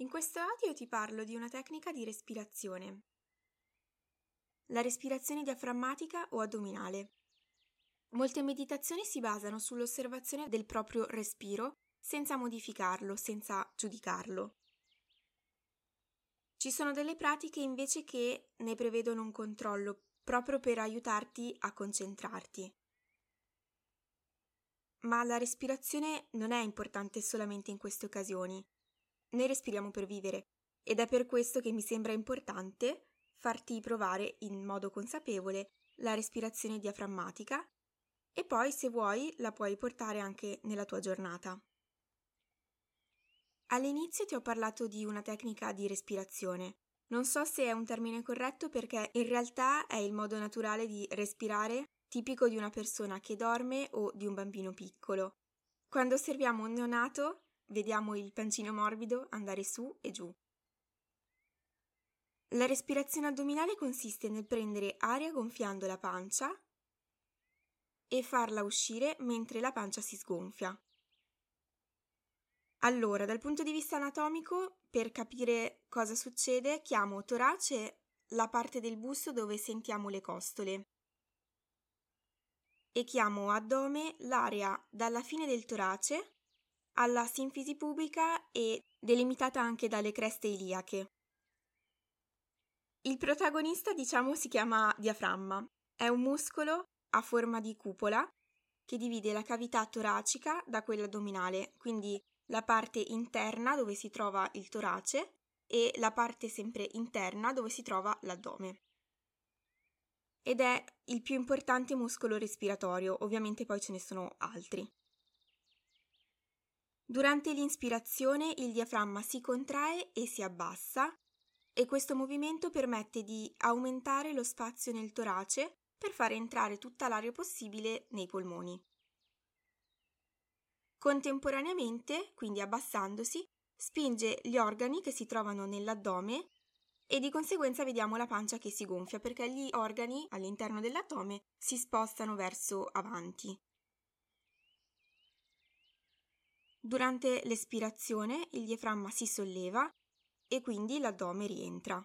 In questo audio ti parlo di una tecnica di respirazione. La respirazione diaframmatica o addominale. Molte meditazioni si basano sull'osservazione del proprio respiro senza modificarlo, senza giudicarlo. Ci sono delle pratiche invece che ne prevedono un controllo proprio per aiutarti a concentrarti. Ma la respirazione non è importante solamente in queste occasioni. Noi respiriamo per vivere ed è per questo che mi sembra importante farti provare in modo consapevole la respirazione diaframmatica e poi se vuoi la puoi portare anche nella tua giornata. All'inizio ti ho parlato di una tecnica di respirazione. Non so se è un termine corretto perché in realtà è il modo naturale di respirare tipico di una persona che dorme o di un bambino piccolo. Quando osserviamo un neonato Vediamo il pancino morbido andare su e giù. La respirazione addominale consiste nel prendere aria gonfiando la pancia e farla uscire mentre la pancia si sgonfia. Allora, dal punto di vista anatomico, per capire cosa succede, chiamo torace la parte del busto dove sentiamo le costole e chiamo addome l'area dalla fine del torace alla sinfisi pubica e delimitata anche dalle creste iliache. Il protagonista, diciamo, si chiama diaframma. È un muscolo a forma di cupola che divide la cavità toracica da quella addominale, quindi la parte interna dove si trova il torace e la parte sempre interna dove si trova l'addome. Ed è il più importante muscolo respiratorio, ovviamente poi ce ne sono altri. Durante l'inspirazione il diaframma si contrae e si abbassa e questo movimento permette di aumentare lo spazio nel torace per far entrare tutta l'aria possibile nei polmoni. Contemporaneamente, quindi abbassandosi, spinge gli organi che si trovano nell'addome e di conseguenza vediamo la pancia che si gonfia perché gli organi all'interno dell'addome si spostano verso avanti. Durante l'espirazione il diaframma si solleva e quindi l'addome rientra.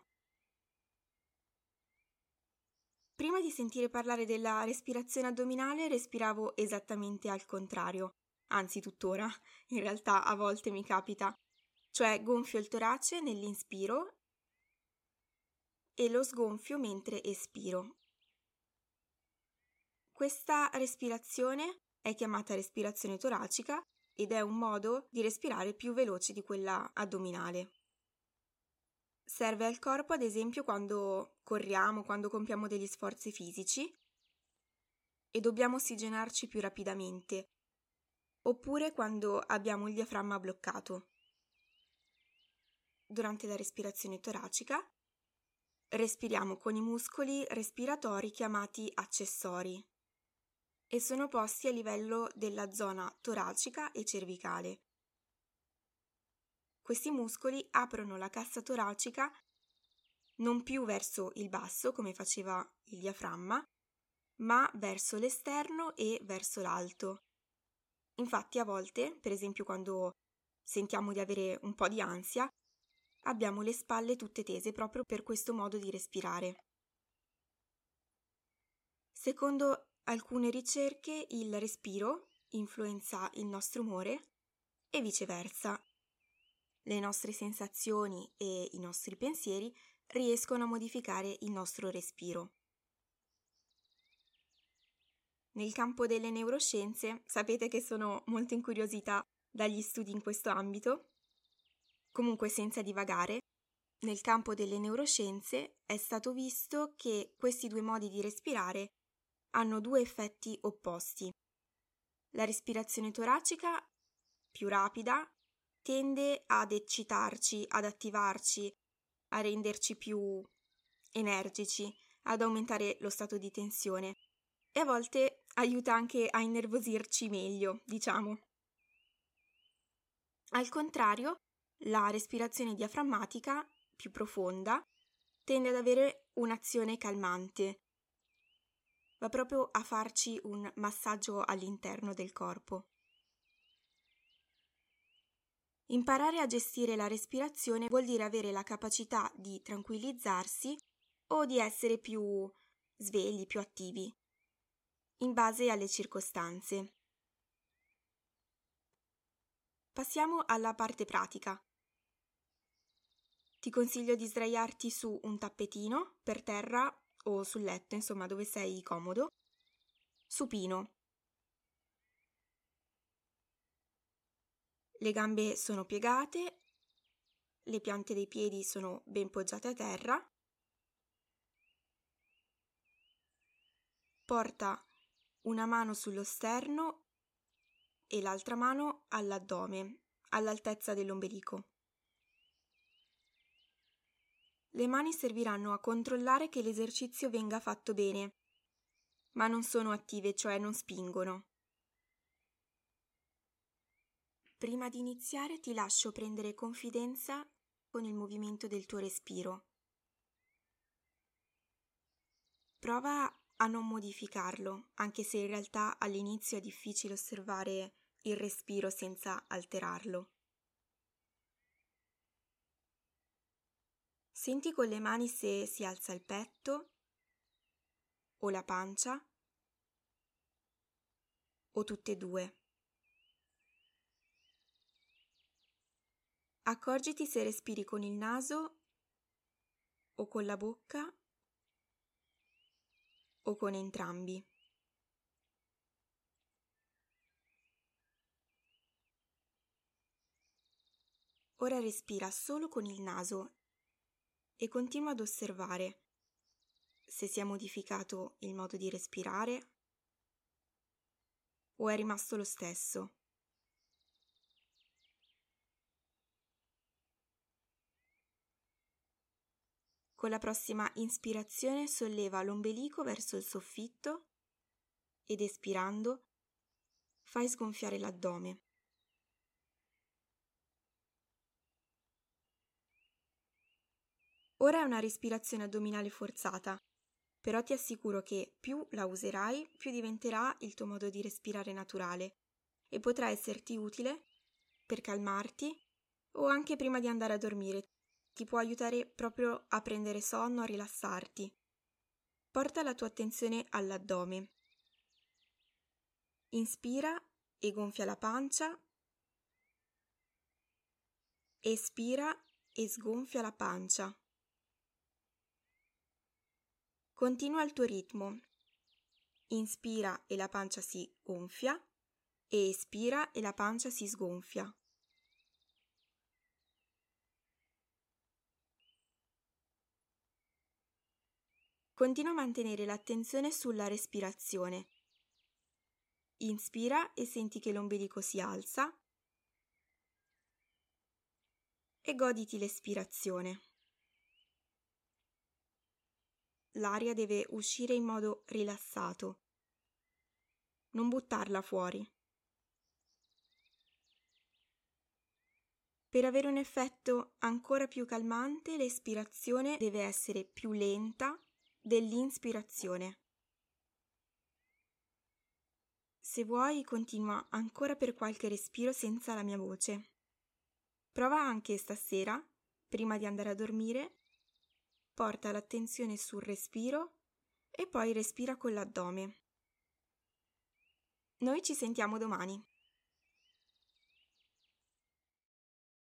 Prima di sentire parlare della respirazione addominale respiravo esattamente al contrario, anzi tuttora, in realtà a volte mi capita, cioè gonfio il torace nell'inspiro e lo sgonfio mentre espiro. Questa respirazione è chiamata respirazione toracica ed è un modo di respirare più veloce di quella addominale. Serve al corpo, ad esempio, quando corriamo, quando compiamo degli sforzi fisici e dobbiamo ossigenarci più rapidamente, oppure quando abbiamo il diaframma bloccato. Durante la respirazione toracica respiriamo con i muscoli respiratori chiamati accessori e sono posti a livello della zona toracica e cervicale. Questi muscoli aprono la cassa toracica non più verso il basso come faceva il diaframma, ma verso l'esterno e verso l'alto. Infatti a volte, per esempio quando sentiamo di avere un po' di ansia, abbiamo le spalle tutte tese proprio per questo modo di respirare. Secondo alcune ricerche il respiro influenza il nostro umore e viceversa. Le nostre sensazioni e i nostri pensieri riescono a modificare il nostro respiro. Nel campo delle neuroscienze sapete che sono molto incuriosita dagli studi in questo ambito. Comunque senza divagare, nel campo delle neuroscienze è stato visto che questi due modi di respirare hanno due effetti opposti. La respirazione toracica, più rapida, tende ad eccitarci, ad attivarci, a renderci più energici, ad aumentare lo stato di tensione e a volte aiuta anche a innervosirci meglio, diciamo. Al contrario, la respirazione diaframmatica, più profonda, tende ad avere un'azione calmante, va proprio a farci un massaggio all'interno del corpo. Imparare a gestire la respirazione vuol dire avere la capacità di tranquillizzarsi o di essere più svegli, più attivi, in base alle circostanze. Passiamo alla parte pratica. Ti consiglio di sdraiarti su un tappetino, per terra o sul letto, insomma dove sei comodo, supino. Le gambe sono piegate, le piante dei piedi sono ben poggiate a terra. Porta una mano sullo sterno e l'altra mano all'addome, all'altezza dell'ombelico. Le mani serviranno a controllare che l'esercizio venga fatto bene, ma non sono attive, cioè non spingono. Prima di iniziare ti lascio prendere confidenza con il movimento del tuo respiro. Prova a non modificarlo, anche se in realtà all'inizio è difficile osservare il respiro senza alterarlo. Senti con le mani se si alza il petto o la pancia o tutte e due. Accorgiti se respiri con il naso o con la bocca o con entrambi. Ora respira solo con il naso e continua ad osservare se si è modificato il modo di respirare o è rimasto lo stesso. Con la prossima ispirazione solleva l'ombelico verso il soffitto ed espirando fai sgonfiare l'addome. Ora è una respirazione addominale forzata, però ti assicuro che più la userai, più diventerà il tuo modo di respirare naturale e potrà esserti utile per calmarti o anche prima di andare a dormire ti può aiutare proprio a prendere sonno, a rilassarti. Porta la tua attenzione all'addome. Inspira e gonfia la pancia. Espira e sgonfia la pancia. Continua il tuo ritmo. Inspira e la pancia si gonfia e espira e la pancia si sgonfia. Continua a mantenere l'attenzione sulla respirazione. Inspira e senti che l'ombelico si alza e goditi l'espirazione. L'aria deve uscire in modo rilassato. Non buttarla fuori. Per avere un effetto ancora più calmante, l'espirazione deve essere più lenta dell'inspirazione. Se vuoi, continua ancora per qualche respiro senza la mia voce. Prova anche stasera, prima di andare a dormire, porta l'attenzione sul respiro e poi respira con l'addome. Noi ci sentiamo domani.